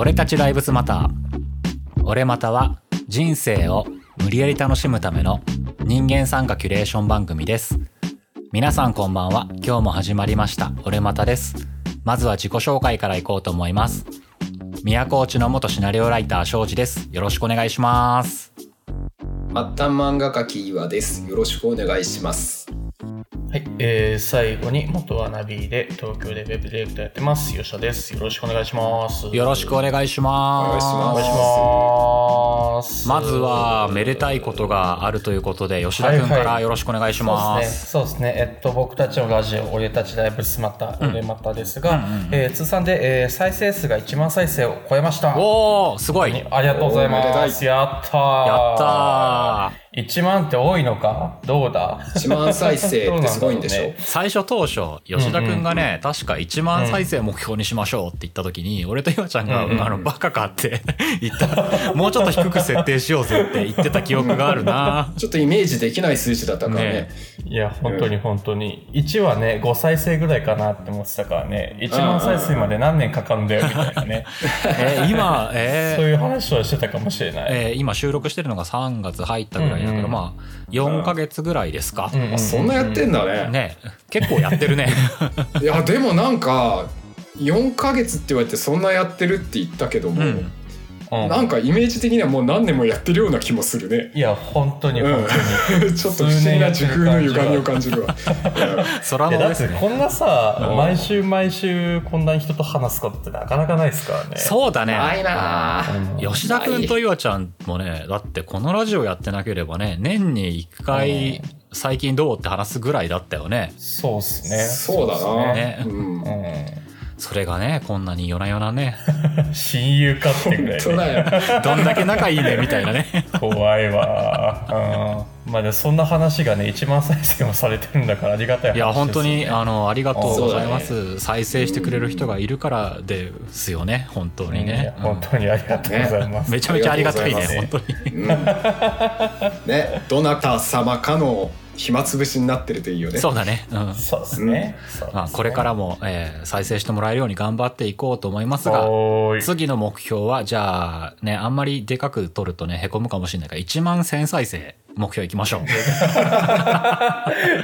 俺たちライブスマター。俺または人生を無理やり楽しむための人間参加キュレーション番組です。皆さんこんばんは。今日も始まりました。俺またです。まずは自己紹介からいこうと思います。宮古内の元シナリオライター庄司です。よろしくお願いします。末端漫画家キーワです。よろしくお願いします。はい、えー、最後に元はナビで東京でウェブディレクターやってます。吉田です。よろしくお願いします。よろしくお願いします。お願いします。お願いしますまずはめでたいことがあるということで吉田君からよろしくお願いします、そうですね。そうですね。えっと、僕たちのラジオ、俺たちライブスマタ、俺またですが、えー通算で、えー再生数が1万再生を超えました。おおすごい。やっありがとうございます。やったー。たー1万って多いのか？どうだ？1万再生ってすごいんでしょ？どうね最初当初吉田君がね、確か1万再生目標にしましょうって言った時に、俺と岩ちゃんが、うんうんうん。あのバカかって 言った。もうちょっと低く設定しようぜって言ってた記憶があるな。ちょっとイメージできない数字だったからね。ねいや、本当に本当に。1はね、5再生ぐらいかなって思ってたからね、1万再生まで何年かかるんだよみたいなね。えー今、えー。そういう話をしてたかもしれない。えー今収録してるのが3月入ったぐらいだから、うんうん。まあ4ヶ月ぐらいですか、うんうんうんそんなやってんだね。ね。結構やってるね。いや、でもなんか、4ヶ月って言われてそんなやってるって言ったけども、うんうんなんかイメージ的にはもう何年もやってるような気もするね。いや、本当に本当に。ちょっと不思議な時空の歪みを感じるわ。空の ですねってこんなさ、うん毎週毎週こんなに人と話すことってなかなかないですからね。そうだねないな吉田君と岩ちゃんもね、だってこのラジオやってなければね、年に1回最近どうって話すぐらいだったよね。そうっすね。そうだなねうん。本うそれがね、こんなに夜な夜なね、ん。親友かってぐらい、当だね。よ。どんだけ仲いいねみたいなね。怖いわ。うん。まあでもそんな話がね、1万再生もされてるんだからありがたい話です、ね。いや、本当に、あの、ありがとうございまそす。再生してくれる人がいるからですよね、本当にいねや。本当にありがとうございます。めちゃめちゃありがたいね、ありが本当に。うんね、どなた様かの暇つぶしになってるといいよね。そうだね。うん。そうですね。そうですねまあ、これからも、えー再生してもらえるように頑張っていこうと思いますが。次の目標は、じゃあ、ね、あんまりでかく取るとね、へこむかもしれないから、1万1000再生目標いきましょう。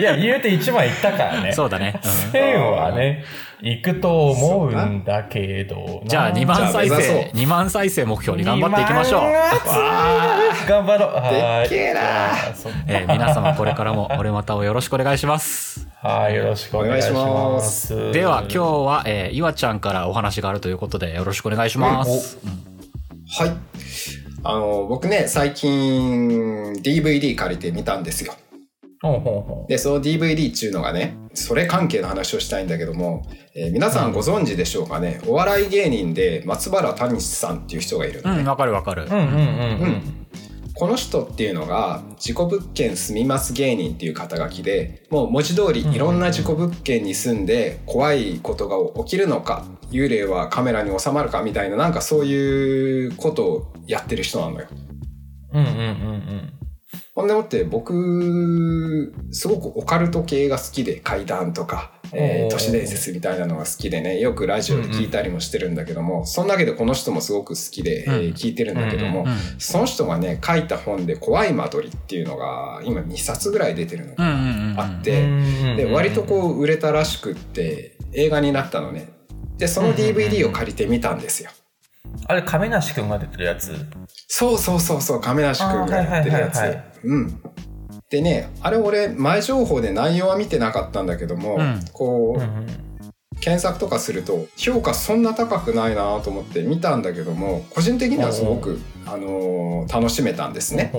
いや、言うて1万いったからね。そうだね。うん1000はね、行くと思うんだけどな。じゃあ、2万再生、2万再生目標に頑張っていきましょう。2万頑張ろう。でっけえなえー皆様これからも俺またをよろしくお願いします。はい、よろしくお願いします。では今日は、えー、岩ちゃんからお話があるということでよろしくお願いします。はい。あの、僕ね、最近 DVD 借りてみたんですよ。ほうほうほで、その DVD っていうのがね、それ関係の話をしたいんだけども、えー皆さんご存知でしょうかね、お笑い芸人で松原谷さんっていう人がいるのね。うん、わかるわかるう。。うんうんうんうん。この人っていうのが事故物件住みます芸人っていう肩書きでもう文字通りいろんな事故物件に住んで怖いことが起きるのか幽霊はカメラに収まるかみたいななんかそういうことをやってる人なのよ。うんうんうんほんでもって僕すごくオカルト系が好きで怪談とか、えー都市伝説みたいなのが好きでねよくラジオで聞いたりもしてるんだけども、そんだけでこの人もすごく好きで、えーうん聞いてるんだけども、うんうん。その人がね書いた本で「怖い間取り」っていうのが今2冊ぐらい出てるのうんうんうんうん。うん。あって、うんで割とこう売れたらしくって映画になったのねでその DVD を借りてみたんですよ。あれ、亀梨くんが出てるやつ？そうそうそうそう亀梨くんがやってるやつ。うんでねあれ俺前情報で内容は見てなかったんだけども、うんこう、うんうん。検索とかすると評価そんな高くないなと思って見たんだけども個人的にはすごく、あのー楽しめたんですね。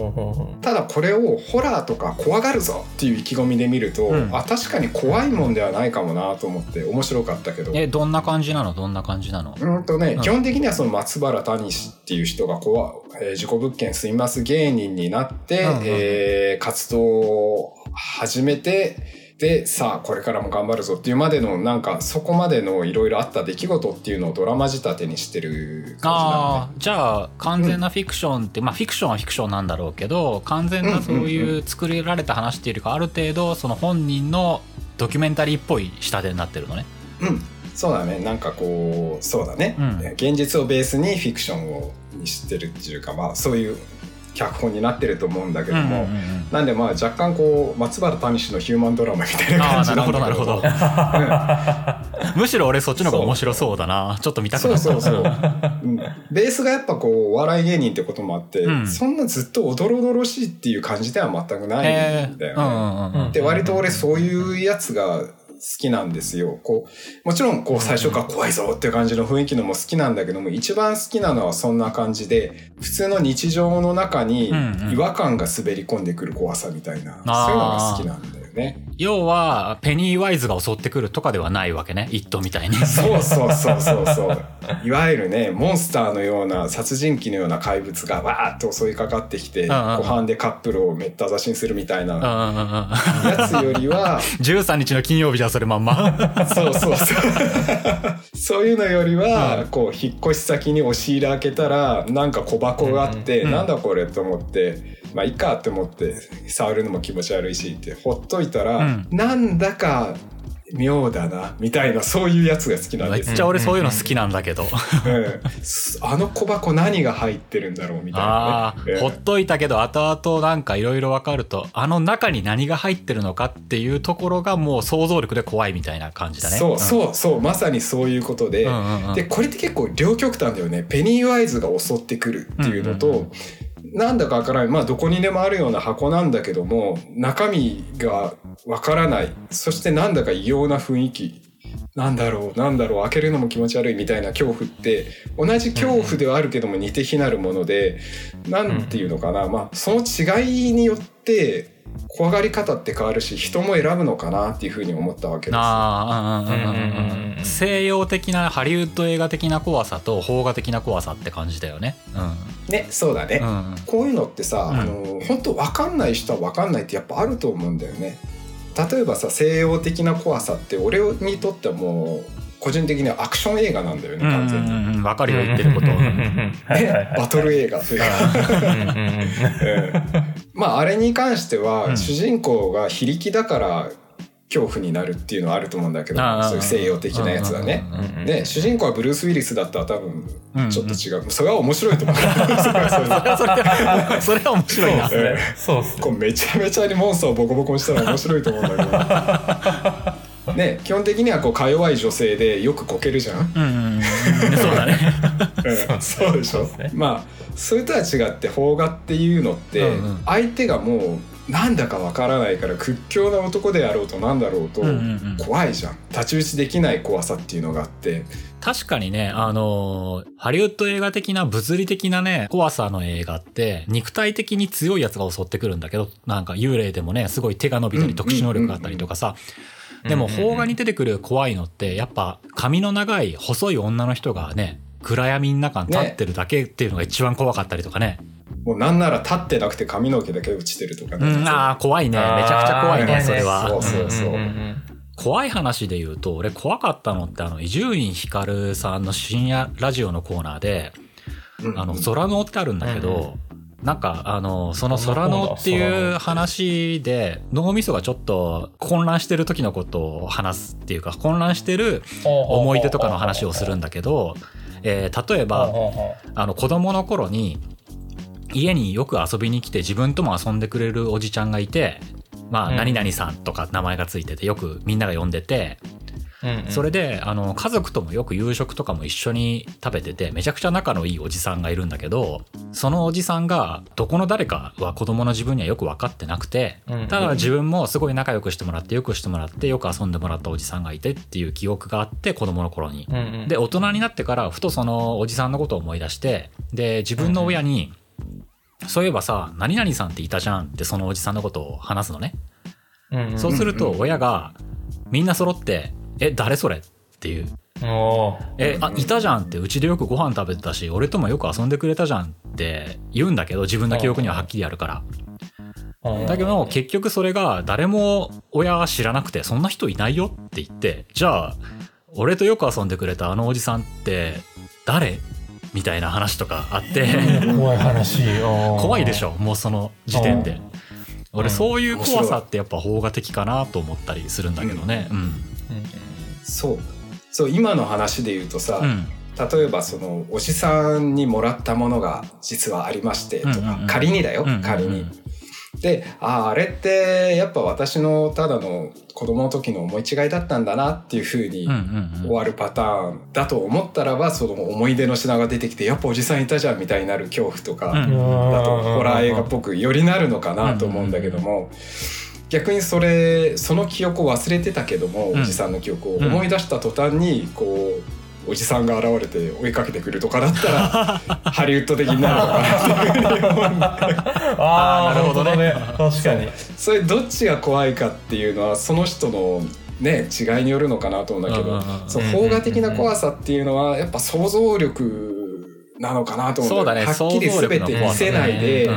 ただこれをホラーとか怖がるぞっていう意気込みで見ると、うん。あ確かに怖いもんではないかもなと思って面白かったけど。え、どんな感じなの？どんな感じなの？うんとね、うん。基本的にはその松原谷氏っていう人が怖、えー事故物件住みます芸人になって、うんうん。えー活動を始めてでさあこれからも頑張るぞっていうまでのなんかそこまでのいろいろあった出来事っていうのをドラマ仕立てにしてる感じね。じゃあ、完全なフィクションって、まあ、フィクションはフィクションなんだろうけど、完全なそういう作られた話っていうよりか、ある程度、その本人のドキュメンタリーっぽい仕立てになってるのね。うん、そうだね。なんかこうそうだね、うん。現実をベースにフィクションをにしてるっていうかまあそういう脚本になってると思うんだけども、うんうんうんなんでまあ若干こう松原民氏のヒューマンドラマみたいな感じなんだけど。あーなるほど むしろ俺そっちの方が面白そうだな。ちょっと見たくそなった。うそうそう、うん、ベースがやっぱこうお笑い芸人ってこともあって、うん。そんなずっとおどろおどろしいっていう感じでは全くないへんだよね。で割と俺そういうやつが好きなんですよ。こうもちろんこう最初から怖いぞっていう感じの雰囲気のも好きなんだけども一番好きなのはそんな感じで普通の日常の中に違和感が滑り込んでくる怖さみたいな、そういうのが好きなんだよね。要はペニーワイズが襲ってくるとかではないわけね「イット!」みたいにそうそうそうそうそう。いわゆるね、モンスターのような殺人鬼のような怪物がわーっと襲いかかってきて、ご飯でカップルをめった刺しにするみたいなやつよりは、13日の金曜日じゃそれまんまそうそうそう。そういうのよりは、こう、引っ越し先に押し入れ開けたら、なんか小箱があって、うんなんだこれと思って、まあいいかって思って、触るのも気持ち悪いしって、ほっといたら、うん。なんだか妙だな、みたいな、そういうやつが好きなんめっですよ。ちゃ俺そういうの好きなんだけど。うん。すあの小箱何が入ってるんだろうみたいあなあ、ね。ほっといたけど後々なんかいろいろ分かるとあの中に何が入ってるのかっていうところがもう想像力で怖いみたいな感じだね。そうそうそうまさにそういうことで、うんうんうん。でこれって結構両極端だよね。ペニーワイズが襲ってくるっていうのと、うんうんなんだかわからない。まあどこにでもあるような箱なんだけども中身がわからない。そしてなんだか異様な雰囲気。なんだろうなんだろう。開けるのも気持ち悪いみたいな恐怖って同じ恐怖ではあるけども似て非なるもので、なんていうのかな、まあその違いによって怖がり方って変わるし人も選ぶのかなっていうふうに思ったわけです、西洋的なハリウッド映画的な怖さと邦画的な怖さって感じだよね。うん、ねそうだね、うん、こういうのってさ、あの本当分かんない人は分かんないってやっぱあると思うんだよね。例えばさ西洋的な怖さって俺にとってはもう個人的にはアクション映画なんだよねうん完全に。うんうん分かるよ言ってることはいはいはい。バトル映画というか、まああれに関しては、うん。主人公が非力だから恐怖になるっていうのはあると思うんだけどそういう西洋的なやつはね。うんうんうんうんね主人公はブルース・ウィリスだったら多分うんちょっと違う、それは面白いと思う。それは面白いな。そうですねそうですね。こうめちゃめちゃにモンスターをボコボコにしたら面白いと思うんだけど ね基本的にはこうか弱い女性でよくこけるじゃん、うんうんうん。そうだね。うん。そうでしょ？そうね。まあそれとは違って邦画っていうのってうんうん。相手がもうなんだかわからないから屈強な男であろうとなんだろうとうんうんうん。怖いじゃん。太刀打ちできない怖さっていうのがあって。確かにね、あのーハリウッド映画的な物理的なね、怖さの映画って、肉体的に強いやつが襲ってくるんだけど、なんか幽霊でもね、すごい手が伸びたりうん。特殊能力があったりとかさ、でも、邦画に出てくる怖いのって、やっぱ髪の長い細い女の人がね、暗闇の中に立ってるだけっていうのが一番怖かったりとかね。もうなんなら立ってなくて髪の毛だけ落ちてるとかね。うん、ああ、怖いね。めちゃくちゃ怖いね、それは。そうそうそう。んんん。怖い話で言うと、俺怖かったのって、あの、伊集院光さんの深夜ラジオのコーナーで、うんあの、空能ってあるんだけど、なんか、あの、その空能っていう話で、脳みそがちょっと混乱してる時のことを話すっていうか、混乱してる思い出とかの話をするんだけど、えー例えば、あの、子供の頃に、家によく遊びに来て自分とも遊んでくれるおじちゃんがいて、まあ、うん。何々さんとか名前がついてて、よくみんなが呼んでて、それで、あの、家族ともよく夕食とかも一緒に食べてて、めちゃくちゃ仲のいいおじさんがいるんだけど、そのおじさんが、どこの誰かは子供の自分にはよく分かってなくて、うんただ自分もすごい仲良くしてもらって、よくしてもらって、よく遊んでもらったおじさんがいてっていう記憶があって、子供の頃に。で、大人になってから、ふとそのおじさんのことを思い出して、で、自分の親に、そういえばさ、何々さんっていたじゃんってそのおじさんのことを話すのね。そうすると親がみんな揃って「え誰それ?」っていう。お「えあいたじゃん」ってうちでよくご飯食べてたし俺ともよく遊んでくれたじゃんって言うんだけど自分の記憶にははっきりあるから。だけど結局それが誰も親は知らなくてそんな人いないよって言ってじゃあ俺とよく遊んでくれたあのおじさんって誰？みたいな話とかあって。怖い話。怖いでしょ？ょもうその時点で。俺うんそういう怖さってやっぱ邦画的かなと思ったりするんだけどね。うんそう。そう今の話で言うとさ、うん。例えばそのおじさんにもらったものが実はありましてとか、うんうんうん。仮にだよ、うんうんうん。仮に。であああれってやっぱ私のただの子供の時の思い違いだったんだなっていうふうにうんうんうん。終わるパターンだと思ったらばその思い出の品が出てきてやっぱおじさんいたじゃんみたいになる恐怖とか、うんだとホラー映画っぽくよりなるのかなと思うんだけども、逆にそれその記憶を忘れてたけども、うん。おじさんの記憶を思い出した途端にこうおじさんが現れて追いかけてくるとかだったら ハリウッド的になるのかなっていうふうに思うんだけどああ、なるほどね。確かに。それどっちが怖いかっていうのはその人のね違いによるのかなと思うんだけど、そう邦画的な怖さっていうのはやっぱ想像力なのかなと思うんだよそうだね。はっきり全て見せないで、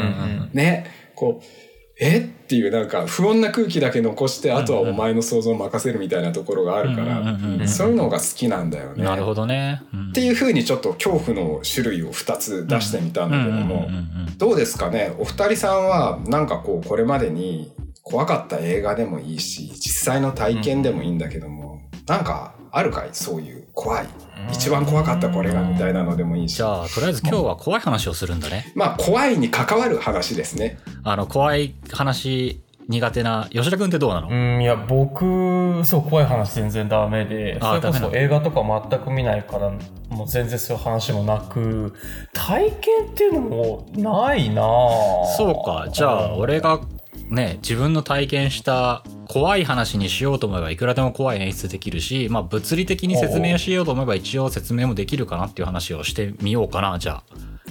ねこうえ？っていうなんか不穏な空気だけ残してあとはお前の想像を任せるみたいなところがあるから、そういうのが好きなんだよね。なるほどね。うんっていうふうにちょっと恐怖の種類を2つ出してみたんだけども、どうですかね？お二人さんはなんかこうこれまでに怖かった映画でもいいし実際の体験でもいいんだけども、なんかあるかい？そういう怖い。一番怖かったこれがみたいなのでもいいし。じゃあ、とりあえず今日は怖い話をするんだね。まあ怖いに関わる話ですね。あの、怖い話苦手な、吉田くんってどうなの？うん、いや、僕、そう、怖い話全然ダメで、それこそ映画とか全く見ないから、もう全然そういう話もなく、体験っていうのもないなぁ。そうか。じゃあ、俺がね、自分の体験した怖い話にしようと思えばいくらでも怖い演出できるし、まあ物理的に説明しようと思えば一応説明もできるかなっていう話をしてみようかな、じゃあ。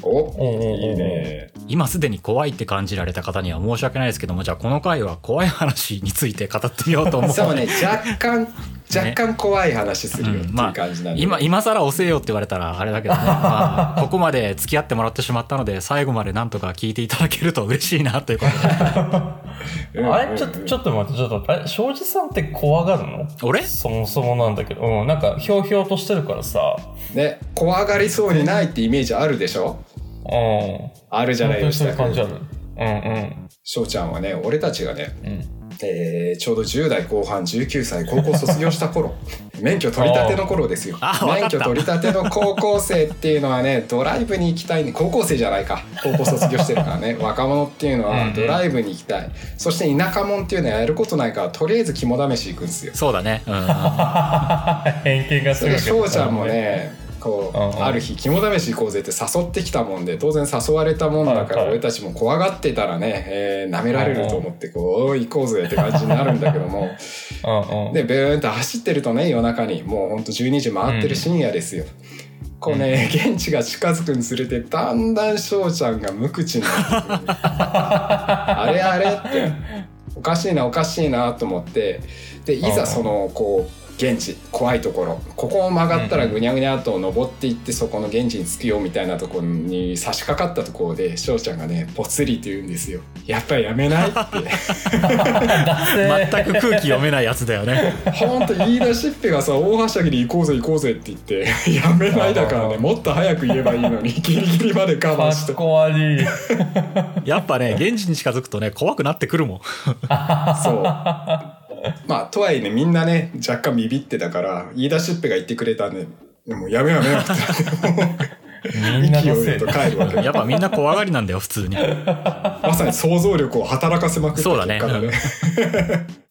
おうんうんうんいいね今すでに怖いって感じられた方には申し訳ないですけども、じゃあこの回は怖い話について語ってみようと思う。そうね若干若干怖い話するよっていうまあ感じなんで、今、今更押せよって言われたらあれだけどね。まあ、ここまで付き合ってもらってしまったので、最後までなんとか聞いていただけると嬉しいなということで。うん。あれ？ちょっと、ちょっと待って、ちょっと待って、あれ、庄司さんって怖がるの？俺？そもそもなんだけど、うん、なんか、ひょうひょうとしてるからさ、ね怖がりそうにないってイメージあるでしょ？うん。あるじゃないですか。そういう感じある。うん。翔ちゃんはね俺たちがね、うん。うん。えーちょうど10代後半19歳高校卒業した頃。免許取り立ての頃ですよ。免許取り立ての高校生っていうのはね ドライブに行きたいね。高校生じゃないか。高校卒業してるからね。若者っていうのはうんうん。ドライブに行きたい。そして田舎者っていうのはやることないからとりあえず肝試し行くんですよ。そうだね。うん。偏見がすそれでるけど翔ちゃんもねこう。んううんある日肝試し行こうぜって誘ってきたもんで当然誘われたもんだから俺たちも怖がってたらね、えー舐められると思ってこう行こうぜって感じになるんだけども。うんうん。でブーンと走ってるとね夜中にもうほんと12時回ってる深夜ですよ。こうね、現地が近づくにつれてだんだん翔ちゃんが無口になってくる。あれあれって。おかしいなおかしいなと思って。でいざそのこう現地怖いところここを曲がったらぐにゃぐにゃと登っていってそこの現地に着くよみたいなところに差し掛かったところで翔ちゃんがねぽつりと言うんですよ「やっぱりやめない?」って 全く空気読めないやつだよね。ほんと言い出しっぺがさ大はしゃぎで行こうぜ行こうぜって言ってやめないだからねもっと早く言えばいいのにギリギリまで我か慢してっこ悪い。やっぱね、現地に近づくとね、怖くなってくるもん。そう まあとはいえねみんなね若干ビビってたから言い出しっぺが言ってくれたんでもうやめようやめようって みんなのせい勢いよと帰るわけやっぱみんな怖がりなんだよ、普通に。まさに想像力を働かせまくったそうだね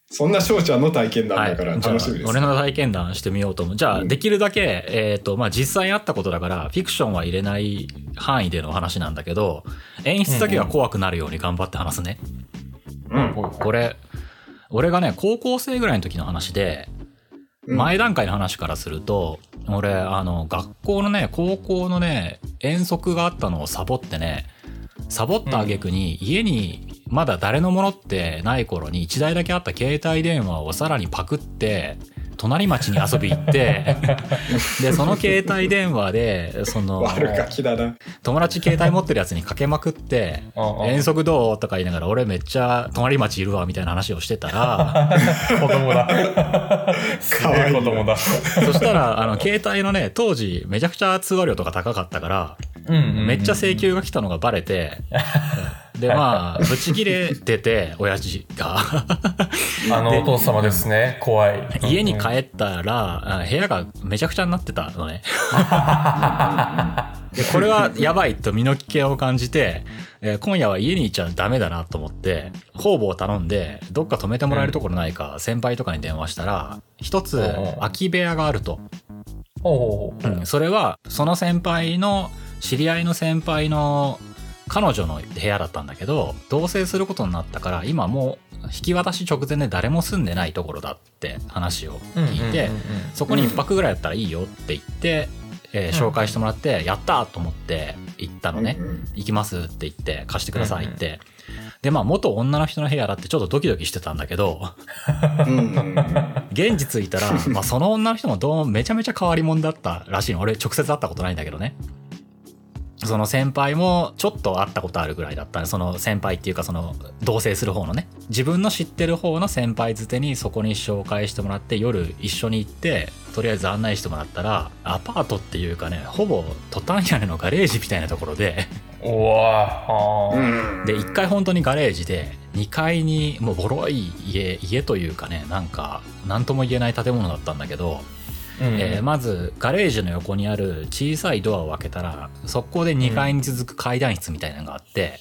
そんな翔ちゃんの体験談はい。だから楽しみです、俺の体験談してみようと思う。じゃあ、うんできるだけ、えっ、と、まあ、実際にあったことだから、フィクションは入れない範囲での話なんだけど、演出だけが怖くなるように頑張って話すね。うんこれ、俺がね、高校生ぐらいの時の話で、うん。前段階の話からすると、俺、あの、学校のね、高校のね、遠足があったのをサボってね、サボった挙句に、家にまだ誰のものってない頃に1台だけあった携帯電話をさらにパクって、隣町に遊び行って、で、その携帯電話で、その、悪ガキだな友達携帯持ってるやつにかけまくって遠足どうとか言いながら、俺めっちゃ隣町いるわ、みたいな話をしてたら、子供だ。すげえ子供だ。そしたら、あの、携帯のね、当時めちゃくちゃ通話料とか高かったから、めっちゃ請求が来たのがバレて、で、まあ、ブチ切れてて、親父が。あのお父様ですね。怖い。家に帰ったら、部屋がめちゃくちゃになってたのね。でこれはやばいと身の危険を感じて、えー今夜は家にいちゃダメだなと思って、方々を頼んで、どっか泊めてもらえるところないか、先輩とかに電話したら、一つうん空き部屋があると。うんそれは、その先輩の、知り合いの先輩の彼女の部屋だったんだけど、同棲することになったから、今もう引き渡し直前で誰も住んでないところだって話を聞いて、そこに一泊ぐらいだったらいいよって言って、えーうん紹介してもらって、やったーと思って行ったのね。行きますって言って、貸してくださいって。で、まあ、元女の人の部屋だってちょっとドキドキしてたんだけど、現地着いたら、まあ、その女の人もどうもめちゃめちゃ変わり者だったらしいの。俺直接会ったことないんだけどね。その先輩もちょっと会ったことあるぐらいだったね。その先輩っていうかその同棲する方のね。自分の知ってる方の先輩づてにそこに紹介してもらって夜一緒に行って、とりあえず案内してもらったら、アパートっていうかね、ほぼトタン屋根のガレージみたいなところで、うわあうーんで、1階本当にガレージで、2階にもうボロい家、家というかね、なんか、なんとも言えない建物だったんだけど、うんえーまずガレージの横にある小さいドアを開けたら、速攻で2階に続く階段室みたいなのがあって、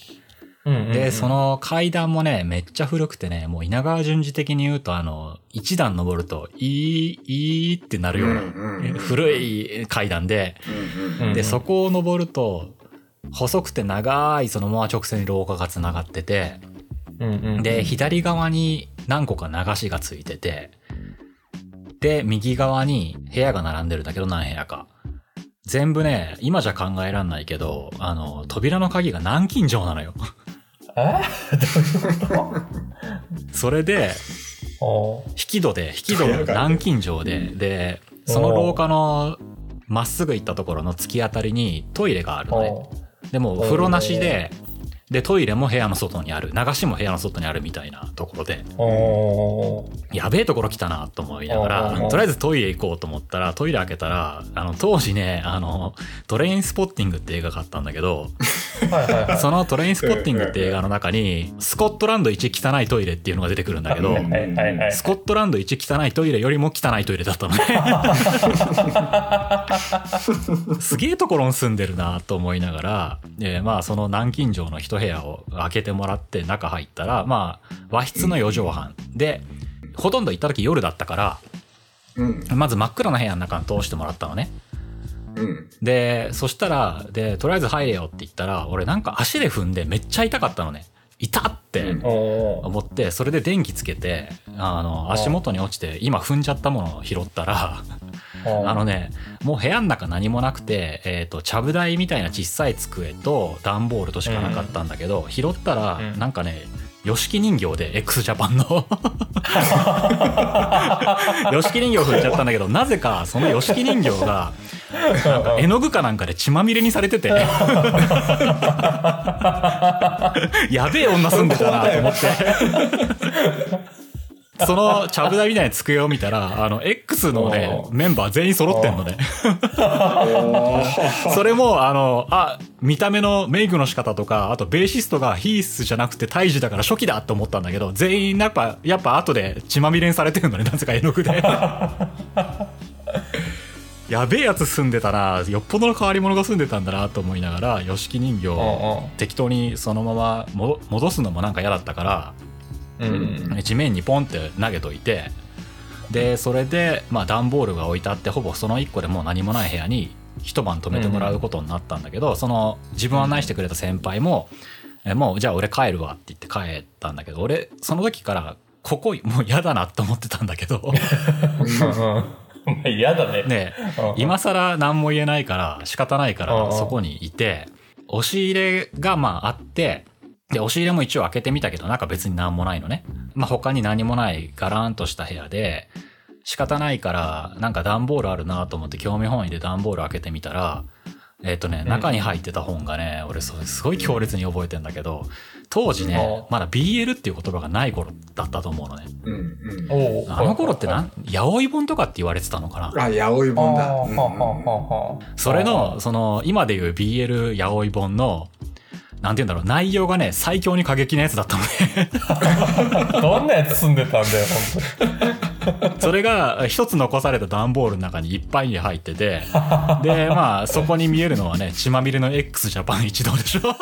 で、その階段もね、めっちゃ古くてね、もう稲川淳二的に言うと、あの、1段登ると、いい、いいってなるような、古い階段で、で、そこを登ると、細くて長いそのまま直線に廊下が繋がってて、で、左側に何個か流しがついてて、で、右側に部屋が並んでるんだけど何部屋か。全部ね、今じゃ考えらんないけど、あの、扉の鍵が南京錠なのよ。え？どういうこそれで、引き戸で、引き戸が南京錠で、で、その廊下のまっすぐ行ったところの突き当たりにトイレがあるのね。でも、お風呂なしで、で、トイレも部屋の外にある。流しも部屋の外にあるみたいなところで。やべえところ来たなと思いながら、とりあえずトイレ行こうと思ったら、トイレ開けたら、あの、当時ね、あの、トレインスポッティングって映画があったんだけど、そのトレインスポッティングって映画の中に、スコットランド一汚いトイレっていうのが出てくるんだけどスコットランド一汚いトイレよりも汚いトイレだったのね。すげえところに住んでるなと思いながら、えーまあその南京錠の一部屋を開けてもらって中入ったら、まあ和室の4畳半で、ほとんど行った時夜だったから、うんまず真っ暗な部屋の中に通してもらったのね。うんで、そしたら、で、とりあえず入れよって言ったら、俺なんか足で踏んでめっちゃ痛かったのね。痛って思って、それで電気つけて、あの、足元に落ちて、今踏んじゃったものを拾ったら、あのね、もう部屋の中何もなくて、えっ、と、ちゃぶ台みたいな小さい机と段ボールとしかなかったんだけど、拾ったら、うん。なんかね、ヨシキ人形で x ジャパンの。ヨシキ人形振っちゃったんだけど、なぜかそのヨシキ人形が、なんか絵の具かなんかで血まみれにされてて、やべえ女住んでたなと思って。そのちゃぶ台みたいな机を見たら、あの、X のねお、メンバー全員揃ってんのね。それも、あの、あ、見た目のメイクの仕方とか、あとベーシストがヒースじゃなくてタイジだから初期だと思ったんだけど、全員やっぱ、やっぱ後で血まみれにされてるのね、なぜか絵の具で。やべえやつ住んでたな、よっぽどの変わり者が住んでたんだなと思いながら、ヨシキ人形を適当にそのままも戻すのもなんか嫌だったから、うん。地面にポンって投げといてでそれでまあ段ボールが置いてあってほぼその1個でもう何もない部屋に一晩泊めてもらうことになったんだけど、その自分を案内してくれた先輩も、えもうじゃあ俺帰るわって言って帰ったんだけど俺その時からここもう嫌だなと思ってたんだけど嫌だね。ねうん。今更何も言えないから仕方ないからそこにいて押し入れがまああってで押し入れも一応開けてみたけど中別に何もないのね。まあ他に何もないガランとした部屋で仕方ないからなんか段ボールあるなと思って興味本位で段ボール開けてみたらえっ、とねうん。中に入ってた本がね俺それすごい強烈に覚えてんだけど当時ねうん。まだ BL っていう言葉がない頃だったと思うのね。うんうん。あの頃ってなん八百本とかって言われてたのかな？あ、八百本だ。それの、その、今でいう BL 八百本の、なんて言うんだろう、内容がね、最強に過激なやつだったのね。どんなやつ住んでたんだよ、本当に それが一つ残された段ボールの中にいっぱいに入ってて、で、まあ、そこに見えるのはね、血まみれの x ジャパン一同でしょ？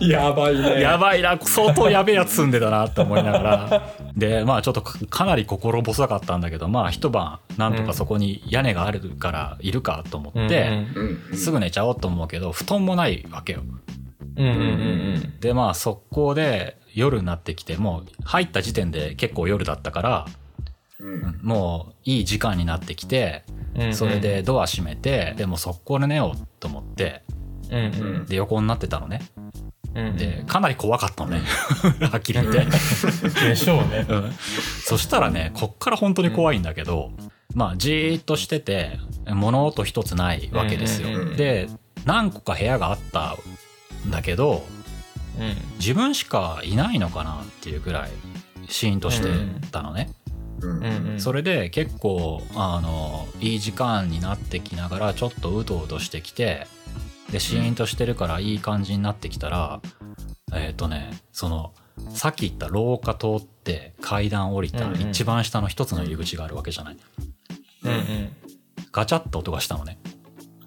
やばいね。やばいな、相当やべえやつ住んでたなって思いながら。で、まあちょっとかかなり心細かったんだけど、まあ一晩、なんとかそこに屋根があるからいるかと思当。って、すぐ寝ちゃおうと思うけど、布団もないわけよ。うんうんうんうんで、まあ速攻で夜になってきて、もう入った時点で結構夜だったから、うんもういい時間になってきて、うんうん。それでドア閉めて、でも速攻で寝ようと思って、うんうんで横になってたのね。うん。で、かなり怖かったのね。はっきり言って。でしょうね。うんそしたらね、こっから本当に怖いんだけど、まあ、じーっとしてて、物音一つないわけですよ。で、何個か部屋があったんだけど、うん。自分しかいないのかなっていうぐらい、シーンとしてたのね。うんうんうん。それで結構、あの、いい時間になってきながら、ちょっとうとうとしてきて、で、シーンとしてるからいい感じになってきたら、えっ、とね、その、さっき言った廊下通って階段降りた一番下の一つの入り口があるわけじゃない。うんうん。ガチャッと音がしたのね。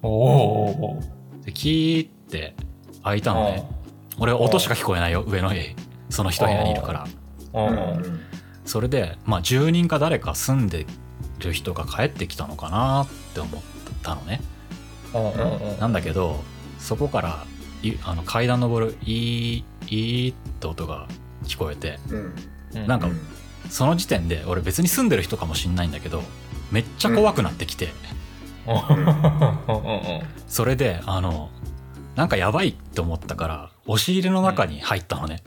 おお。で、キーって開いたのね。俺音しか聞こえないよ、上の家。その一部屋にいるから。それで、まあ住人か誰か住んでる人が帰ってきたのかなって思ったのね。なんだけど、そこから、いあの階段登る、いー、いーって音が聞こえて、うん。うんなん。かその時点で俺別に住んでる人かもしんないんだけど、めっちゃ怖くなってきて、うん。それで、あの、なんかやばいって思ったから、押し入れの中に入ったのね。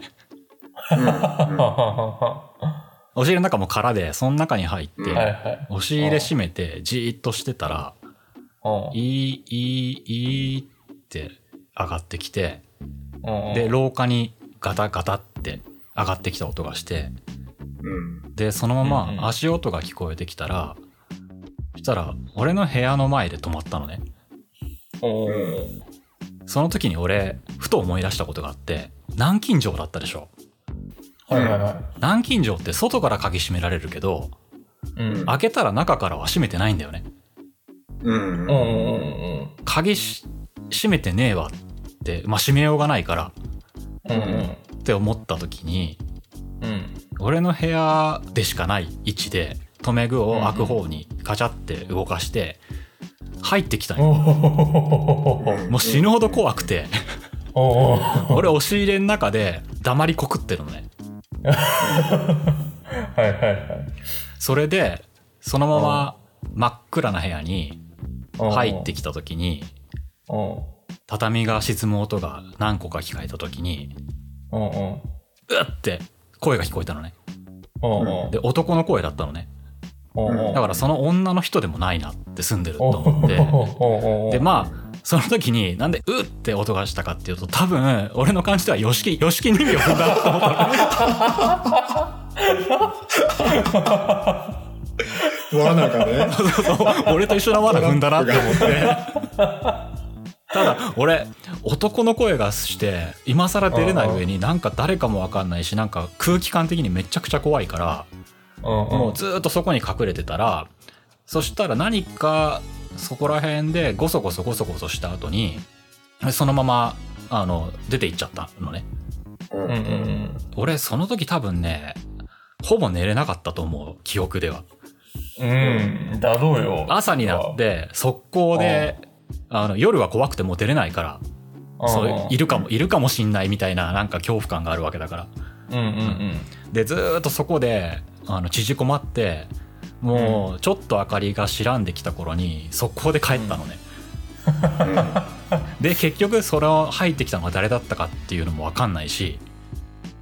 押し入れの中も空で、その中に入って、うんはいはい。押し入れ閉めて、じーっとしてたら、うん。いい、いい、いいって上がってきて、うん。で、廊下にガタガタって上がってきた音がして、うん。で、そのまま足音が聞こえてきたら、そしたら、俺の部屋の前で止まったのね。その時に俺、ふと思い出したことがあって、南京錠だったでしょ。はいはいはい。南京錠って外から鍵閉められるけど、うん開けたら中からは閉めてないんだよね。うんうんうんうん鍵し閉めてねえわって、まあ、閉めようがないからうんうんって思った時に、うん俺の部屋でしかない位置で、留め具を開く方にガチャって動かして、入ってきたのよ。もう死ぬほど怖くて、俺押し入れの中で黙りこくってるのね。はいはいはい。それで、そのまま真っ暗な部屋に入ってきた時に、うん畳が沈む音が何個か聞こえた時に、うって声が聞こえたのね。で、男の声だったのね。うんだからその女の人でもないなって住んでると思って。で、でまあ、その時になんでうって音がしたかっていうと、多分、俺の感じでは、よしき、よしき人んだなと思った。罠がねそうそう俺と一緒な罠踏んだなって思って。ただ、俺、男の声がして、今更出れない上になんか誰かもわかんないし、なんか空気感的にめちゃくちゃ怖いから、ももうずーっとそこに隠れてたら、そしたら何かそこら辺でゴソゴソゴソゴソした後に、そのまま、あの、出て行っちゃったのね。うんうんうん。うん俺、その時多分ね、ほぼ寝れなかったと思う、記憶では。うん。だろうよ。朝になって、速攻で、あの、夜は怖くてもう出れないから、そういるかも、いるかもしんないみたいな、なんか恐怖感があるわけだから。うんうん。うん。で、ずーっとそこで、あの、縮こまって、もう、ちょっと明かりが白んできた頃に、速攻で帰ったのね。で、結局、それを入ってきたのが誰だったかっていうのもわかんないし、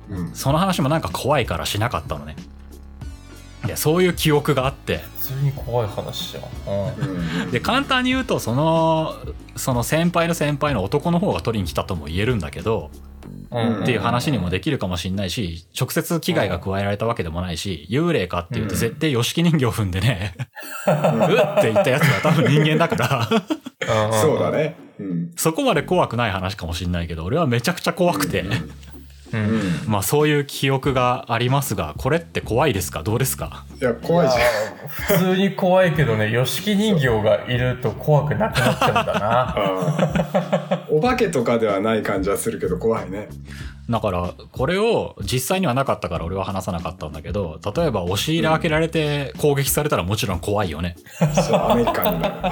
うん。その話もなんか怖いからしなかったのね。で、そういう記憶があって、普通に怖い話じゃんうん。うんで、簡単に言うと、その、その先輩の先輩の男の方が取りに来たとも言えるんだけど、うんっていう話にもできるかもしんないし、直接危害が加えられたわけでもないし、幽霊かっていうと絶対吉木人形踏んでね、うって言ったやつは多分人間だから、そうだね。うん。そこまで怖くない話かもしれないけど、俺はめちゃくちゃ怖くて、うん。まあそういう記憶がありますが、これって怖いですか？どうですか？いや怖いじゃん普通に怖いけどね、吉木人形がいると怖くなくなっちゃうんだな。お化けとかではない感じはするけど怖いねだから、これを実際にはなかったから俺は話さなかったんだけど、例えば押し入れ開けられて攻撃されたらもちろん怖いよね。そうアメリカンガー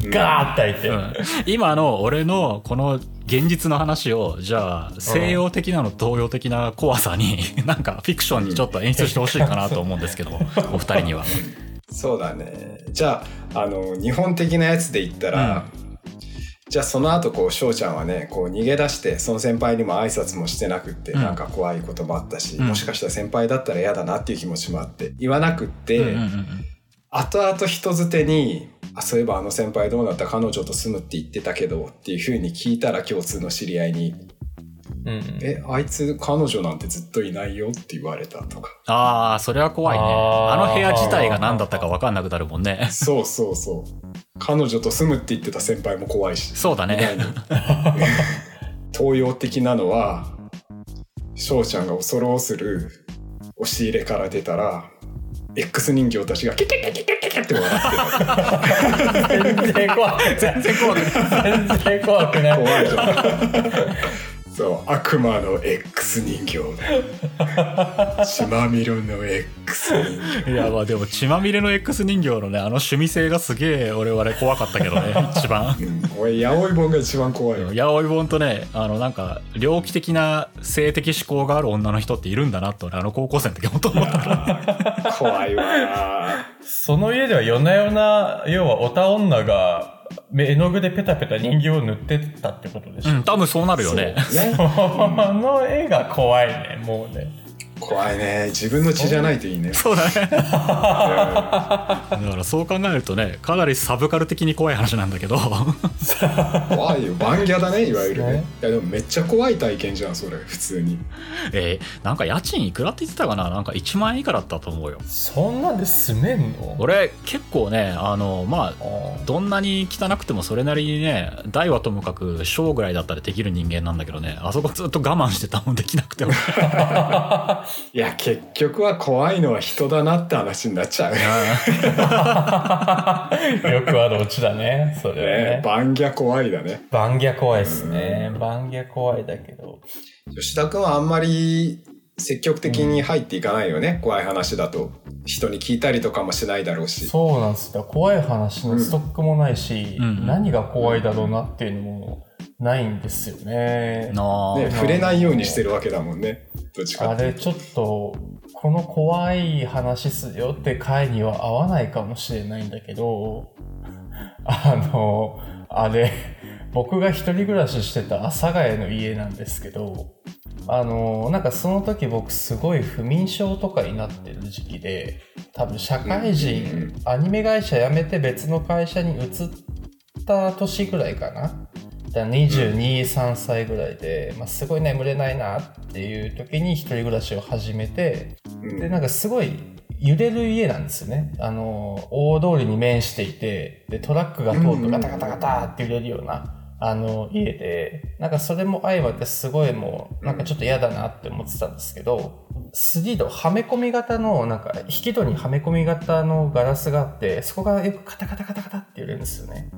ッて開いて。うん今の俺のこの現実の話を、じゃあ西洋的なの東洋的な怖さに、なんかフィクションにちょっと演出してほしいかなと思うんですけども、お二人には。そうだね。じゃああの日本的なやつで言ったら、じゃあその後こう翔ちゃんはねこう逃げ出してその先輩にも挨拶もしてなくって、うん。なんか怖いこともあったし、うん。もしかしたら先輩だったら嫌だなっていう気持ちもあって言わなくって、うんうんうん。後々人づてに「あそういえばあの先輩どうなった？彼女と住むって言ってたけど」っていうふうに聞いたら共通の知り合いにうん「えあいつ彼女なんてずっといないよ」って言われたとかああ、それは怖いね。あの部屋自体が何だったか分かんなくなるもんね。そうそうそう彼女と住むって言ってた先輩も怖いしそうだね。東洋 的なのは翔ちゃんが恐る恐る押し入れから出たら X 人形たちがキャキャキャキャキャキャって笑ってる全然怖くない。全然怖くない。全然怖くない。怖いじゃんそう悪魔の X 人形だ 血まみれの X 人形。いや、まあでも血まみれの X 人形のね、あの趣味性がすげえ俺々怖かったけどね、一番。うん。俺八百本が一番怖いよ。八百本とね、あのなんか、猟奇的な性的思考がある女の人っているんだなと、俺あの高校生の時本当思った。から。怖いわその家では夜な夜な、要はおた女が絵の具でペタペタ人形を塗ってたってことでしょ。うん、多分そうなるよね。そう ねあの絵が怖いね、もうね。怖いね。自分の血じゃないといいね。そうだね。うんだからそう考えるとね、かなりサブカル的に怖い話なんだけど、怖いよ。バンギャだねいわゆるね。ね。いやでもめっちゃ怖い体験じゃんそれ。普通に。えーなんか家賃いくらって言ってたかな？なんか1万円以下だったと思うよ。そんなんで住めんの？俺結構ね、あの、まあ、あどんなに汚くてもそれなりにね、大はともかく小ぐらいだったらできる人間なんだけどね、あそこずっと我慢してたもんできなくても。いや結局は怖いのは人だなって話になっちゃうね よくあるオチだね、それはねね。バンギャ怖いだねバンギャ怖いっすね。バンギャ怖いだけど。吉田君はあんまり積極的に入っていかないよね、怖い話だと人に聞いたりとかもしないだろうしそうなんですよ。怖い話のストックもないし、うん何が怖いだろうなっていうのもないんですよね。なあね、触れないようにしてるわけだもんねどっちかあれちょっと、この怖い話すよって回には合わないかもしれないんだけど、あの、あれ、僕が一人暮らししてた阿佐ヶ谷の家なんですけど、あの、なんかその時僕すごい不眠症とかになってる時期で、多分社会人、アニメ会社辞めて別の会社に移った年ぐらいかな。だから22、3歳ぐらいで、まあ、すごい眠れないなっていう時に一人暮らしを始めて、うんで、なんかすごい揺れる家なんですよね。あの、大通りに面していて、で、トラックが通るとガタガタガタって揺れるような、あの、家で、なんかそれも相まってすごいもう、なんかちょっと嫌だなって思ってたんですけど、3度はめ込み型の、なんか引き戸にはめ込み型のガラスがあって、そこがよくカタカタカタカタって揺れるんですよね。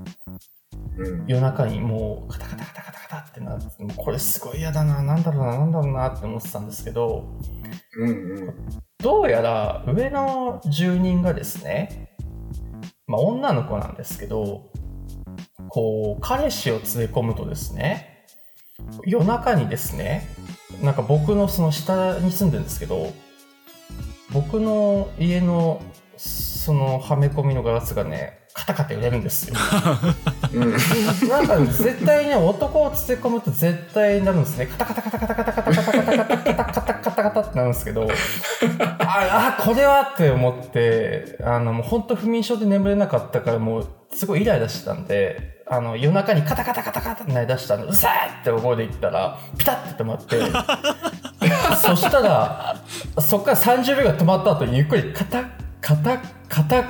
うん。夜中にもうカタカタカタカタカタってなって、これすごい嫌だな、なんだろうな、なんだろうなって思ってたんですけど、うんうん。どうやら上の住人がですね、まあ女の子なんですけど、こう、彼氏を連れ込むとですね、夜中にですね、なんか僕のその下に住んでるんですけど、僕の家のそのはめ込みのガラスがね、カタカタ揺れるんですよ。うんなんか絶対ね、男を連れ込むと絶対なるんですね。カタカタカタカタカタカタカタカタカタカタカタカタカタってなるんですけど、あ、あ、これはって思って、あの、もう本当不眠症で眠れなかったからもうすごいイライラしてたんで、あの、夜中にカタカタカタカタって鳴り出したの、うさーって声で言ったら、ピタッて止まって、そしたら、そっから30秒が止まった後にゆっくりカタカタカタ、カ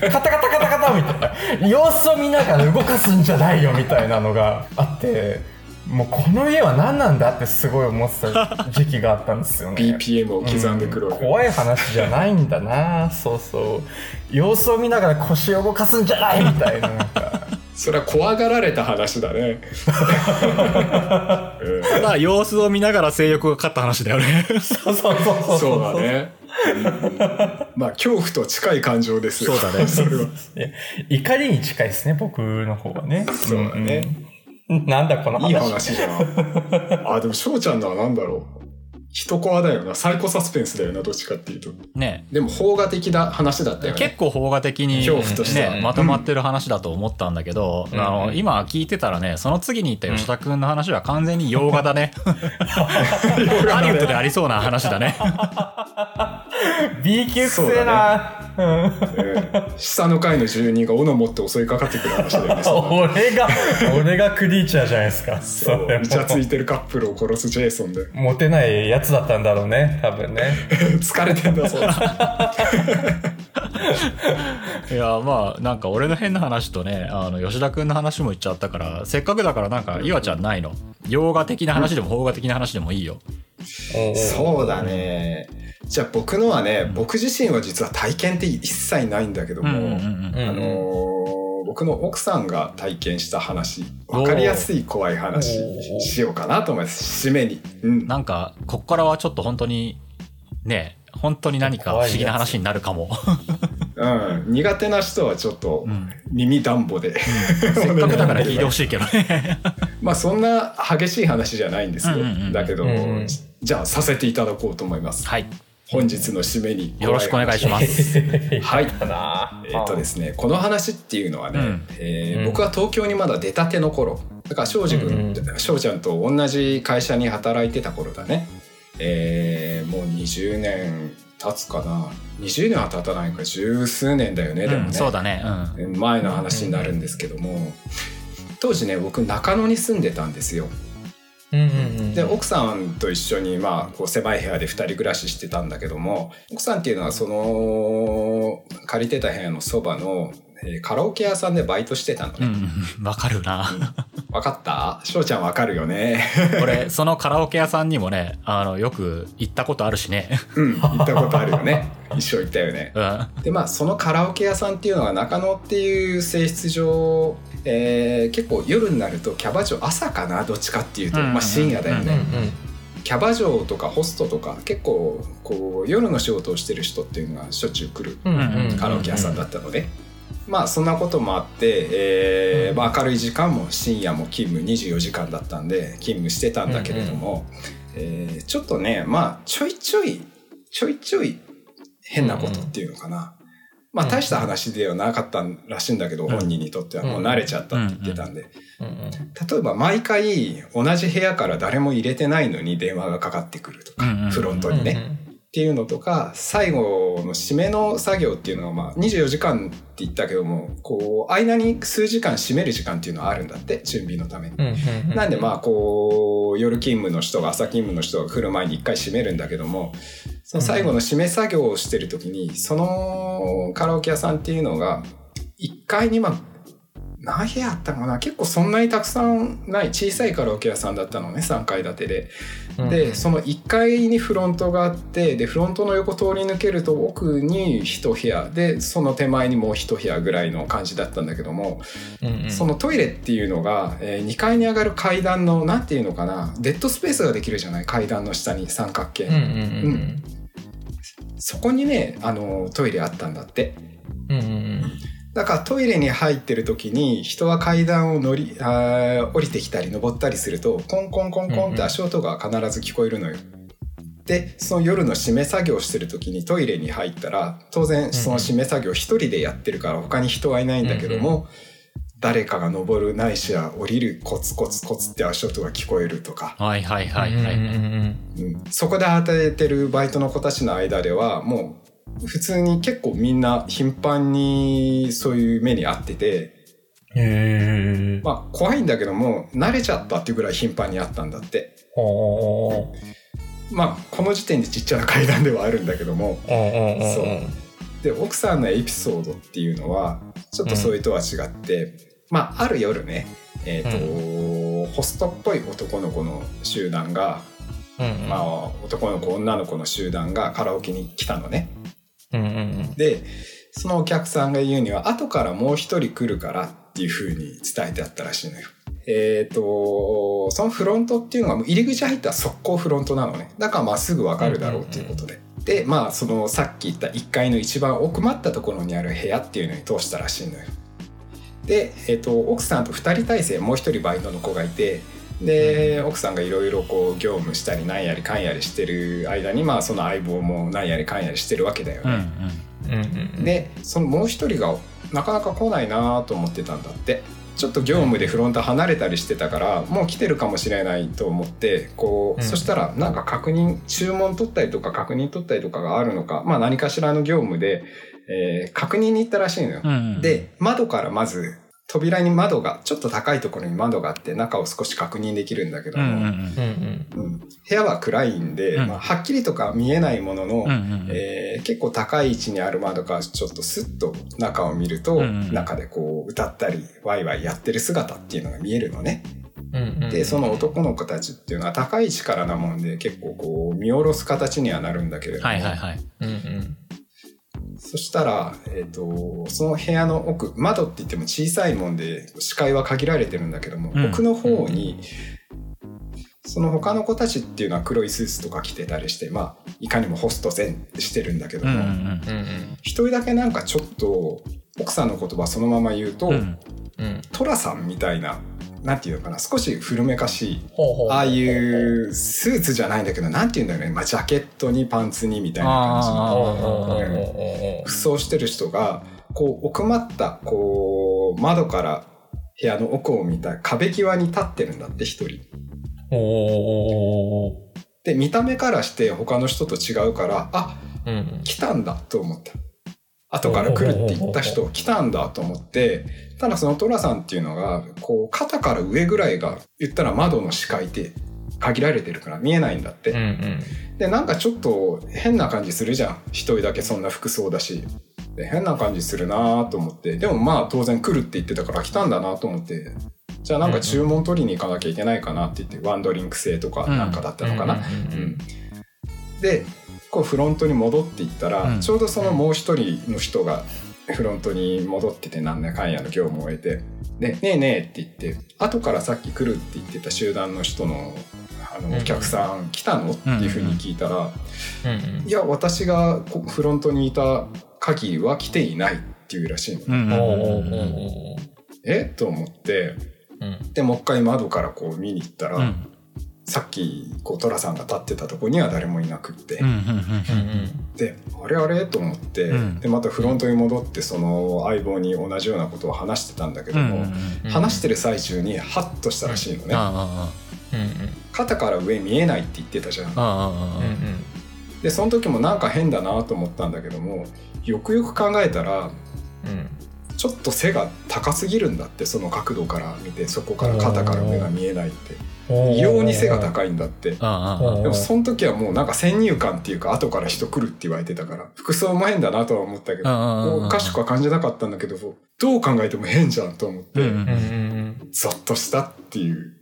タカタカタカタカタみたいな。様子を見ながら動かすんじゃないよみたいなのがあって、もうこの家は何なんだってすごい思ってた時期があったんですよね。BPM を刻んでくる怖い話じゃないんだな。そうそう。様子を見ながら腰を動かすんじゃないみたいななんか。それは怖がられた話だね、うん。ただ様子を見ながら性欲が勝った話だよね。そうそうそうそうそう。だね、うんまあ恐怖と近い感情ですよ。そうだね。それは。ね怒りに近いですね僕の方はね。そうだね、うんうん。なんだこの話。いい話じゃん。あでも翔ちゃんのは何だろう人コアだよな。サイコサスペンスだよなどっちかっていうと。ね。でも邦画的な話だったよね。結構邦画的に、恐怖として。はね、まとまってる話だと思ったんだけど、うん。あの、今聞いてたらね、その次に言った吉田くんの話は完全に洋画だね。ハリウッドでありそうな話だね。B 級くせえな 下の階の住人が斧持って襲いかかってくる話だよね。俺が俺がクリーチャーじゃないですか。そう。イチャついてるカップルを殺すジェイソンで。モテないやつだったんだろうね。多分ね。疲れてんだそういや、まあ、なんか俺の変な話とね、あの、吉田くんの話も言っちゃったから、せっかくだからなんか、岩ちゃんないの？洋画的な話でも邦画的な話でもいいよ。そうだねじゃあ僕のはね僕自身は実は体験って一切ないんだけども、うんうんうんうん。あのー僕の奥さんが体験した話分かりやすい怖い話しようかなと思います。締めに、うん、なんか、こっからはちょっと本当に、ね、本当に何か不思議な話になるかも。うん、苦手な人はちょっとうん。耳暖房で、せっかくだから聞いてほしいけどね。まあそんな激しい話じゃないんですよ、うんうんうんだけど、うんうん。じゃあさせていただこうと思います。はい。本日の締めによろしくお願いします。はい。えっとですね、この話っていうのはね、うん。うん。えー僕は東京にまだ出たての頃だから庄司君うん翔、ちゃんと同じ会社に働いてた頃だね、えーもう20年経つかな。20年は経たないか十数年だよねでもね、うん、そうだね。うん。前の話になるんですけども、当時ね僕中野に住んでたんですよで奥さんと一緒にまあこう狭い部屋で2人暮らししてたんだけども奥さんっていうのはその借りてた部屋のそばの、えーカラオケ屋さんでバイトしてたのね、うんうん、わかるな。分かった？翔ちゃん分かるよね。俺、そのカラオケ屋さんにもね、あの、よく行ったことあるしね。うん行ったことあるよね。一緒行ったよね。うん。でまあそのカラオケ屋さんっていうのが中野っていう性質上、えー結構夜になるとキャバ嬢朝かな？どっちかっていうと、うん。うんうんまあ、深夜だよね、うんうんキャバ嬢とかホストとか結構こう夜の仕事をしてる人っていうのがしょっちゅう来るうんうんうんカラオケ屋さんだったので、まあそんなこともあって、えーうん。まあ、明るい時間も深夜も勤務24時間だったんで勤務してたんだけれども、えーちょっとねまあちょいちょいちょいちょい変なことっていうのかな、まあ大した話ではなかったらしいんだけど、ん。本人にとっては。もう慣れちゃったって言ってたんで、例えば毎回同じ部屋から誰も入れてないのに電話がかかってくるとか、フロントにね、っていうのとか最後の締めの作業っていうのはまあ24時間って言ったけどもこう間に数時間締める時間っていうのはあるんだって準備のために。なんでまあこう夜勤務の人が朝勤務の人が来る前に一回閉めるんだけどもその最後の締め作業をしてる時にそのカラオケ屋さんっていうのが1階にまあ何部屋あったかな？結構そんなにたくさんない小さいカラオケ屋さんだったのね3階建てで。でその1階にフロントがあってでフロントの横通り抜けると奥に1部屋。でその手前にもう1部屋ぐらいの感じだったんだけども、うんうん。そのトイレっていうのが、え2階に上がる階段のなんていうのかな？デッドスペースができるじゃない？階段の下に三角形、うん。うん。そこにねあのトイレあったんだって。うんうんうんだからトイレに入ってる時に人は階段を乗りあー降りてきたり登ったりするとコンコンコンコンって足音が必ず聞こえるのよ。でその夜の締め作業してる時にトイレに入ったら当然その締め作業一人でやってるから他に人はいないんだけども、誰かが登るないしは降りるコツコツコツって足音が聞こえるとか、はいはいはいはい。うん。そこで働いてるバイトの子たちの間ではもう普通に結構みんな頻繁にそういう目に遭ってて。うんへえまあ怖いんだけども慣れちゃったっていうぐらい頻繁にあったんだって。ほまあこの時点でちっちゃな階段ではあるんだけども。そう。で奥さんのエピソードっていうのはちょっとそれとは違って、まあある夜ねえっ、と、ホストっぽい男の子の集団が、うんうんまあ男の子女の子の集団がカラオケに来たのねうんうんうんでそのお客さんが言うには後からもう一人来るからっていう風に伝えてあったらしいのよ。えっ、とそのフロントっていうのがもう入り口入ったら速攻フロントなのねだからまあすぐ分かるだろうっていうことで。でまあそのさっき言った1階の一番奥まったところにある部屋っていうのに通したらしいのよ。で、えっと奥さんと2人体制もう1人バイトの子がいてで奥さんがいろいろこう業務したりなんやりかんやりしてる間にまあその相棒もなんやりかんやりしてるわけだよね。うんうん。うんうんうん。でそのもう一人がなかなか来ないなと思ってたんだって。ちょっと業務でフロント離れたりしてたからもう来てるかもしれないと思ってこう、うん。そしたらなんか確認注文取ったりとか確認取ったりとかがあるのかまあ何かしらの業務で、えー確認に行ったらしいのよ。うんうん。で窓からまず扉に窓がちょっと高いところに窓があって中を少し確認できるんだけども、うんうんうん。うん。うん部屋は暗いんで、うん。まあ、はっきりとか見えないものの、うんうんうん。えー結構高い位置にある窓からちょっとスッと中を見ると、うんうん中でこう歌ったりワイワイやってる姿っていうのが見えるのね。うんうん。でその男の子たちっていうのは高い位置からなもんで結構こう見下ろす形にはなるんだけれども、はいはいはい。うんうんそしたら、えー、とその部屋の奥窓って言っても小さいもんで視界は限られてるんだけども、うん。奥の方にその他の子たちっていうのは黒いスーツとか着てたりしてまあいかにもホスト前してるんだけども、一人だけなんかちょっと奥さんの言葉そのまま言うと、うん。うん。うんトラさんみたいななんていうのかな少し古めかしいああいうスーツじゃないんだけどなんていうんだろうね、まあ、ジャケットにパンツにみたいな感じの。服装してる人がこう奥まったこう窓から部屋の奥を見た壁際に立ってるん。だって一人。で見た目からして他の人と違うからあうん。うん。来たん。だと思った後から来るって言った人来たんだと思ってただその寅さんっていうのがこう肩から上ぐらいが言ったら窓の視界って限られてるから見えないんだって、うんうん。でなんかちょっと変な感じするじゃん。一人だけそんな服装だし。で変な感じするなと思って。でもまあ当然来るって言ってたから来たんだなと思って。じゃあなんか注文取りに行かなきゃいけないかなって言ってワンドリンク制とかなんかだったのかな、うんうん。うん。でこうフロントに戻っていったら、うん。ちょうどそのもう一人の人がフロントに戻っててなんやかんやの業務を終えてで「ねえねえ」って言って後からさっき来るって言ってた集団の人のあのうん。お客さん来たのっていうふうに聞いたら「うんうん。いや私がこフロントにいた限りは来ていない」っていうらしいの。え？と思ってうん。でもう一回窓からこう見に行ったら、うんさっきこう寅さんが立ってたとこには誰もいなくって。うんうんうんうんであれあれ？と思って、うん。でまたフロントに戻ってその相棒に同じようなことを話してたんだけども、うんうんうんうん。話してる最中にハッとしたらしいのね、あうんうん。肩から上見えないって言ってたじゃん。でその時もなんか変だなと思ったんだけどもよくよく考えたらうんちょっと背が高すぎるんだってその角度から見てそこから肩から上が見えないって。異様に背が高いんだって。でもその時はもうなんか先入観っていうか後から人来るって言われてたから服装も変だなとは思ったけどうんおかしくは感じなかったんだけどどう考えても変じゃんと思って、ゾッとしたっていう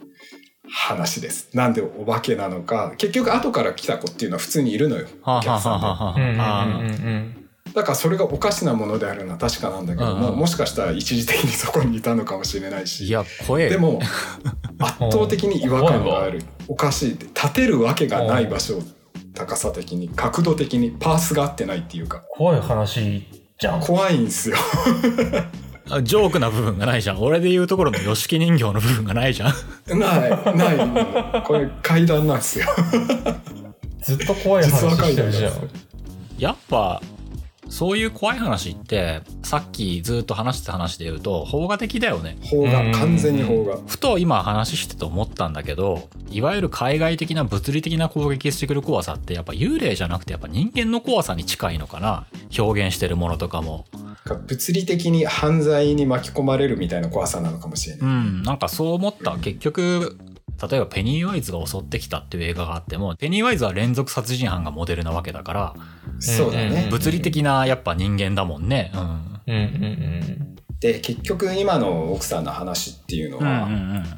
話です。なんでお化けなのか結局後から来た子っていうのは普通にいるのよ。はあお客さんでだからそれがおかしなものであるのは確かなんだけども、うんもしかしたら一時的にそこにいたのかもしれないしいや怖えでも圧倒的に違和感がある。おかしいって立てるわけがない場所高さ的に角度的にパースが合ってないっていうか。怖い話じゃん。怖いんすよ。あ ジョークな部分がないじゃん。俺で言うところの吉木人形の部分がないじゃん。ないない。これ階段なんですよ。ずっと怖い話してるじゃん。やっぱそういう怖い話ってさっきずっと話してた話で言うと邦画的だよね。邦画完全に邦画。ふと今話してて思ったんだけどいわゆる海外的な物理的な攻撃してくる怖さってやっぱ幽霊じゃなくてやっぱ人間の怖さに近いのかな表現してるものとかも。物理的に犯罪に巻き込まれるみたいな怖さなのかもしれない、うん。なんかそう思った。結局例えばペニーワイズが襲ってきたっていう映画があってもペニーワイズは連続殺人犯がモデルなわけだからそうだね。物理的なやっぱ人間だもんね。うん。うんうんうん。で、結局今の奥さんの話っていうのは、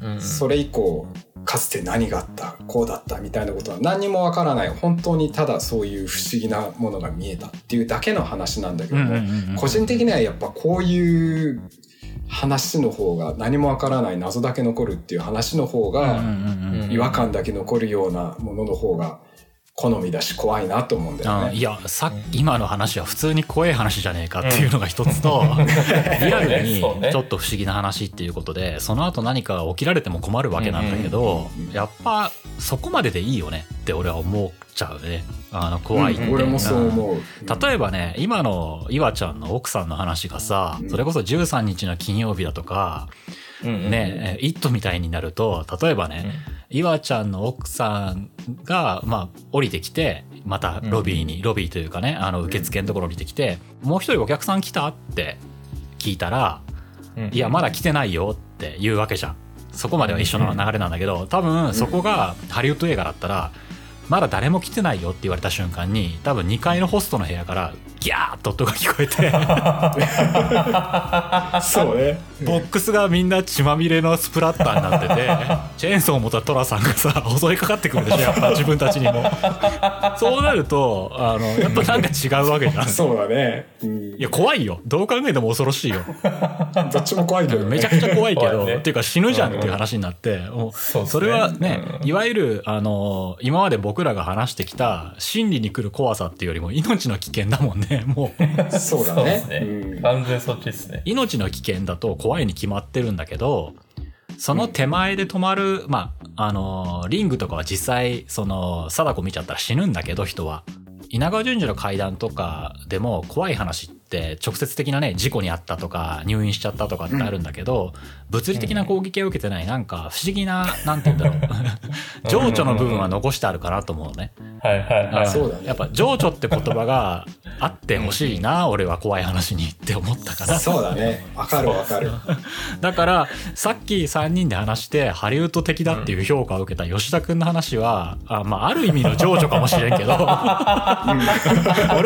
うんそれ以降、かつて何があった、こうだったみたいなことは何にもわからない。本当にただそういう不思議なものが見えたっていうだけの話なんだけども、個人的にはやっぱこういう話の方が何もわからない謎だけ残るっていう話の方が違和感だけ残るようなものの方が好みだし怖いなと思うんだよね。あいやさ今の話は普通に怖い話じゃねえかっていうのが一つと、リアルにちょっと不思議な話っていうことでその後何かが起きられても困るわけなんだけど、うんうんうんやっぱそこまででいいよねって俺は思っちゃうね。あの怖いって、うん俺もそう思う。例えばね今の岩ちゃんの奥さんの話がさ、うん。それこそ13日の金曜日だとか、うんね、え「イット!」みたいになると例えばね、岩ちゃんの奥さんが、まあ、降りてきて、またロビーに、ロビーというかね、あの、受付のところに降りてきて、もう一人お客さん来たって聞いたら、うん。いや、まだ来てないよって言うわけじゃん。そこまでは一緒の流れなんだけど、多分そこがハリウッド映画だったら、まだ誰も来てないよって言われた瞬間に、多分2階のホストの部屋から、ギャーッと音が聞こえて、そうね。ボックスがみんな血まみれのスプラッターになってて、チェーンソーを持ったトラさんがさ、襲いかかってくるでしょ、やっぱ自分たちにも。そうなると、あの、やっぱなんか違うわけじゃん。いそうだね。うん、や、怖いよ。どう考えても恐ろしいよ。どっちも怖いけどね。めちゃくちゃ怖いけど、ねっていうか死ぬじゃんっていう話になって、もうそうっすねそれはね、うんいわゆる、あの、今まで僕らが話してきた心理に来る怖さっていうよりも命の危険だもんね、もう。そうだね。ねうん。完全そっちですね。命の危険だと怖いに決まってるんだけど、その手前で止まる、まあ、あの、リングとかは実際、その、貞子見ちゃったら死ぬんだけど、人は。稲川淳二の階段とかでも怖い話って直接的なね、事故にあったとか入院しちゃったとかってあるんだけど、物理的な攻撃を受けてないなんか不思議な、なんて言うんだろう。情緒の部分は残してあるかなと思うね。はいはいはい。そうだねやっぱ情緒って言葉があってほしいな、俺は怖い話にって思ったから。そうだね。わかるわかる。だから、さっき3人で話して、ハリウッド的だっていう評価を受けた吉田くんの話は、あまあ、ある意味の情緒かもしれんけど、俺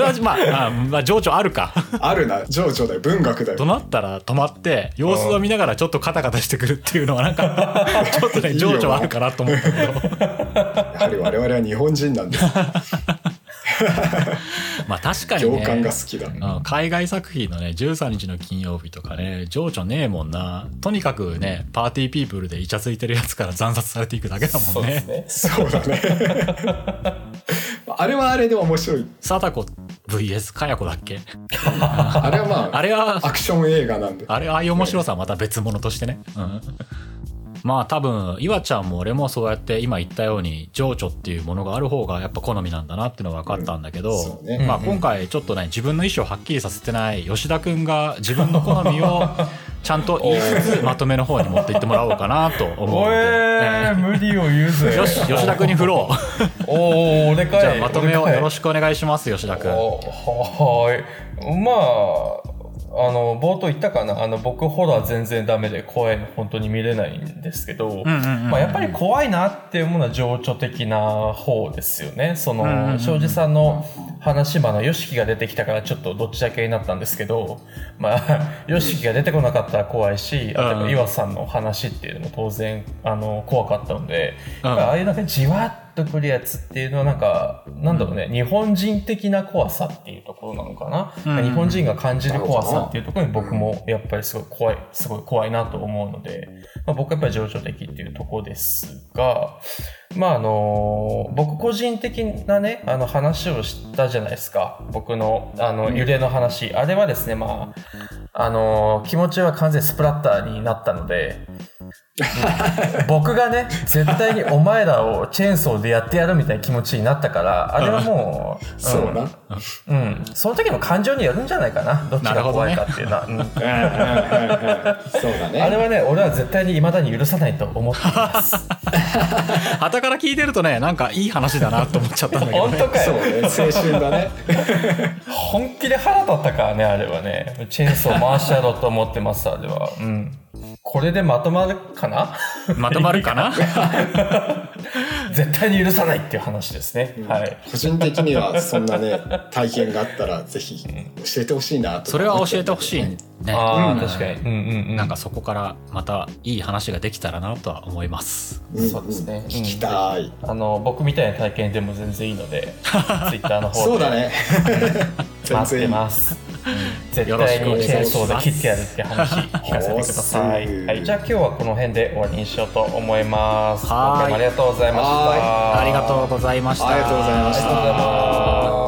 は、まあ、あまあ、情緒あるか。あるな。情緒だよ。文学だよ。となったら止まって、様子を見ながらちょっとカタカタしてくるっていうのはなんか、ちょっとね、情緒はあるかなと思ったけど。やはり我々は日本人なんです。まあ確かにね。行間が好きだ。うん海外作品のね、13日の金曜日とかね、情緒ねえもんな。とにかくね、パーティーピープルでイチャついてるやつから惨殺されていくだけだもんねそう。ね。そうだね。あれはあれで面白い。貞子 VS かや子だっけ？あれはまあ、あれは、アクション映画なんで。あれ、ああいう面白さはまた別物としてね。うん。まあ多分、岩ちゃんも俺もそうやって今言ったように、情緒っていうものがある方がやっぱ好みなんだなっていうのが分かったんだけど、うんねまあ今回ちょっとね、自分の意思をはっきりさせてない吉田くんが自分の好みを ちゃんと言いつつ、まとめの方に持っていってもらおうかなと思うのおで。えー、無理を言うぜ。よし、吉田くんに振ろう。おー、俺かい。じゃあまとめをよろししくお願いします、吉田くん。おはーい。まあ、あの、冒頭言ったかな？あの、僕ホラー全然ダメで怖いの本当に見れないんですけど、やっぱり怖いなっていうものは情緒的な方ですよね。その、庄司さんの話場のヨシキが出てきたからちょっとどっちだけになったんですけど、まあ、ヨシキが出てこなかったら怖いし、あうん。と岩さんの話っていうのも当然、あの、怖かったので、うん。ああいうなんかじわっとくるやつっていうのはなんか、なんだろうね、日本人的な怖さっていうところなのかな？うん日本人が感じる怖さっていうところに僕もやっぱりすごい怖い、すごい怖いなと思うので、まあ、僕はやっぱり情緒的っていうところですが、まああの僕個人的なね、あの話をしたじゃないですか。僕の、あの、揺れの話。あれはですね、まあ、あの気持ちは完全にスプラッターになったので、僕がね、絶対にお前らをチェーンソーでやってやるみたいな気持ちになったから、あれはもう、んそうな。うん。その時の感情によるんじゃないかな。どっちが怖いかっていうのは。うんうんうんうんうんそうだね。あれはね、俺は絶対に未だに許さないと思っています。旗から聞いてるとね、なんかいい話だなと思っちゃったんだけどね。本当かよ。そうね。青春だね。本気で腹立ったからね、あれはね。チェーンソー回してやろうと思ってます、あれは。うん。これでまとまるかな？まとまるかな？絶対に許さないっていう話ですね。はい。個人的にはそんなね体験があったらぜひ教えてほしいなとそれは教えてほしいね。ああ、うん確かに。うんうんうん。なんかそこからまたいい話ができたらなとは思います。うんそうですね。聞きたい、あの、僕みたいな体験でも全然いいので、ツイッターの方で。そうだね全 待ってます。絶対にチェーンソーで切ってやるって話聞かせてください。はい、じゃあ今日はこの辺で終わりにしようと思います。ありがとうございました。はありがとうございました。ありがとうございました